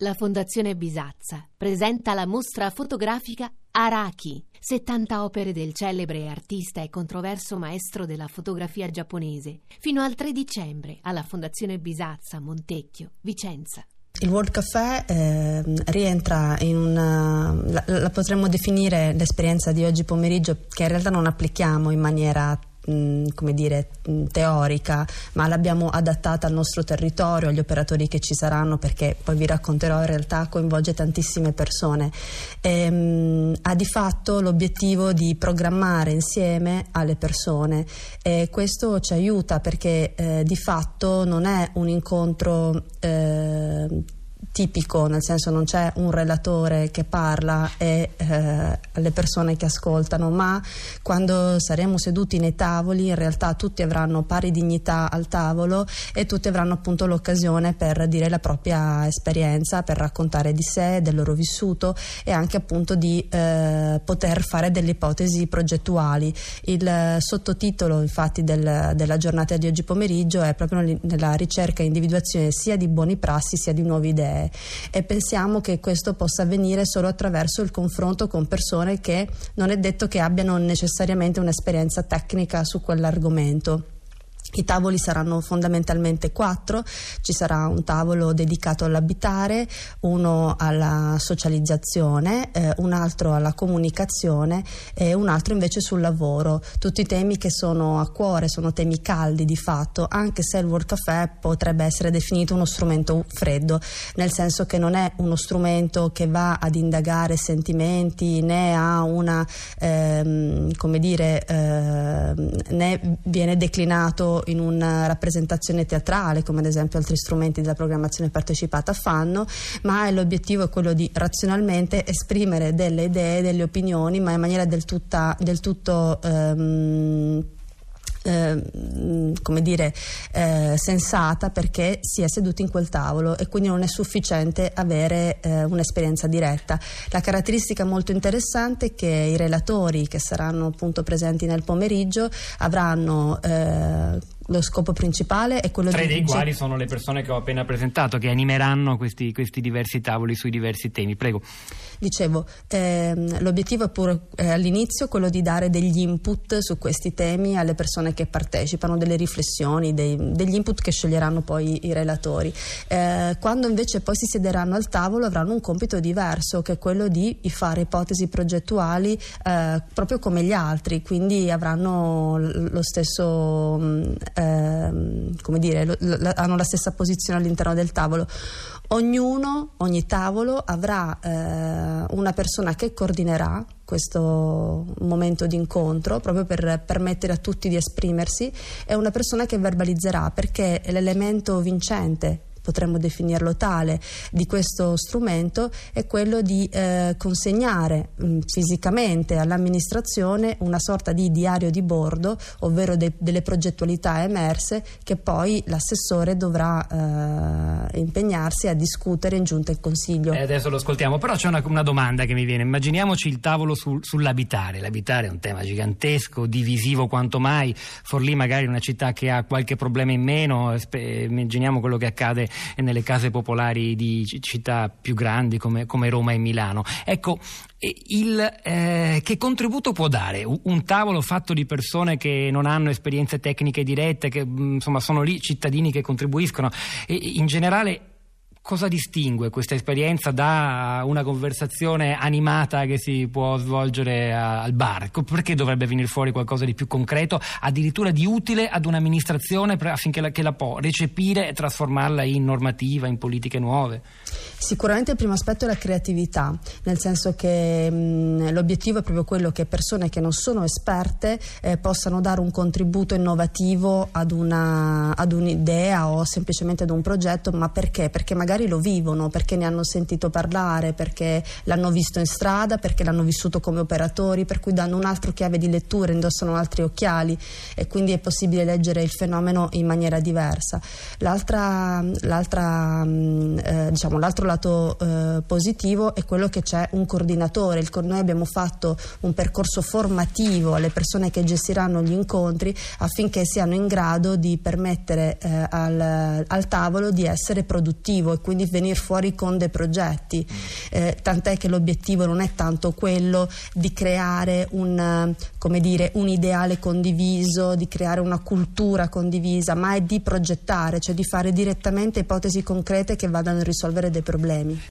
La Fondazione Bisazza presenta la mostra fotografica Araki, 70 opere del celebre artista e controverso maestro della fotografia giapponese, fino al 3 dicembre alla Fondazione Bisazza, Montecchio, Vicenza. Il World Café eh, rientra in una, la, la potremmo definire l'esperienza di oggi pomeriggio che in realtà non applichiamo in maniera come dire, teorica, ma l'abbiamo adattata al nostro territorio, agli operatori che ci saranno, perché poi vi racconterò in realtà coinvolge tantissime persone. E, mh, ha di fatto l'obiettivo di programmare insieme alle persone e questo ci aiuta perché eh, di fatto non è un incontro eh, tipico, nel senso non c'è un relatore che parla e eh, le persone che ascoltano, ma quando saremo seduti nei tavoli in realtà tutti avranno pari dignità al tavolo e tutti avranno appunto l'occasione per dire la propria esperienza, per raccontare di sé, del loro vissuto e anche appunto di eh, poter fare delle ipotesi progettuali. Il sottotitolo infatti del, della giornata di oggi pomeriggio è proprio nella ricerca e individuazione sia di buoni prassi sia di nuove idee e pensiamo che questo possa avvenire solo attraverso il confronto con persone che non è detto che abbiano necessariamente un'esperienza tecnica su quell'argomento. I tavoli saranno fondamentalmente quattro, ci sarà un tavolo dedicato all'abitare, uno alla socializzazione, eh, un altro alla comunicazione e un altro invece sul lavoro. Tutti temi che sono a cuore, sono temi caldi di fatto, anche se il World Café potrebbe essere definito uno strumento freddo, nel senso che non è uno strumento che va ad indagare sentimenti né ha una, ehm, come dire, ehm, né viene declinato in una rappresentazione teatrale, come ad esempio altri strumenti della programmazione partecipata fanno, ma l'obiettivo è quello di razionalmente esprimere delle idee, delle opinioni, ma in maniera del, tutta, del tutto ehm, eh, come dire, eh, sensata perché si è seduti in quel tavolo e quindi non è sufficiente avere eh, un'esperienza diretta. La caratteristica molto interessante è che i relatori che saranno appunto presenti nel pomeriggio avranno eh, lo scopo principale è quello Tre di... Tre dei quali sono le persone che ho appena presentato, che animeranno questi, questi diversi tavoli sui diversi temi. Prego. Dicevo, ehm, l'obiettivo è pure eh, all'inizio quello di dare degli input su questi temi alle persone che partecipano, delle riflessioni, dei, degli input che sceglieranno poi i relatori. Eh, quando invece poi si siederanno al tavolo avranno un compito diverso, che è quello di fare ipotesi progettuali eh, proprio come gli altri, quindi avranno lo stesso mm, ehm, come dire, lo, lo, hanno la stessa posizione all'interno del tavolo. Ognuno, ogni tavolo avrà eh, una persona che coordinerà questo momento di incontro proprio per permettere a tutti di esprimersi e una persona che verbalizzerà perché l'elemento vincente potremmo definirlo tale, di questo strumento è quello di eh, consegnare mh, mm, fisicamente all'amministrazione una sorta di diario di bordo, ovvero de- delle progettualità emerse che poi l'assessore dovrà eh, impegnarsi a discutere in giunta in consiglio. Eh, adesso lo ascoltiamo, però c'è una, una, domanda che mi viene. Immaginiamoci il tavolo sul, sull'abitare. L'abitare è un tema gigantesco, divisivo quanto mai. Forlì magari una città che ha qualche problema in meno, immaginiamo quello che accade nelle case popolari di città più grandi come, come Roma e Milano. Ecco, il, eh, che contributo può dare un tavolo fatto di persone che non hanno esperienze tecniche dirette, che insomma sono lì cittadini che contribuiscono e in generale cosa distingue questa esperienza da una conversazione animata che si può svolgere al bar? Perché dovrebbe venire fuori qualcosa di più concreto, addirittura di utile ad un'amministrazione affinché la, la può recepire e trasformarla in normativa, in politiche nuove? Sicuramente il primo aspetto è la creatività, nel senso che mh, l'obiettivo è proprio quello che persone che non sono esperte eh, possano dare un contributo innovativo ad, una, ad un'idea o semplicemente ad un progetto, ma perché? Perché magari magari lo vivono perché ne hanno sentito parlare, perché l'hanno visto in strada, perché l'hanno vissuto come operatori, per cui danno un altro chiave di lettura, indossano altri occhiali e quindi è possibile leggere il fenomeno in maniera diversa. L'altra, l'altra, mm, eh, diciamo, l'altro lato eh, positivo è quello che c'è un coordinatore. Il, noi abbiamo fatto un percorso formativo alle persone che gestiranno gli incontri affinché siano in grado di permettere eh, al, al, tavolo di essere produttivo quindi venire fuori con dei progetti. Eh, tant'è che l'obiettivo non è tanto quello di creare un, dire, un ideale condiviso, di creare una cultura condivisa, ma è di progettare, cioè di fare direttamente ipotesi concrete che vadano a risolvere dei problemi.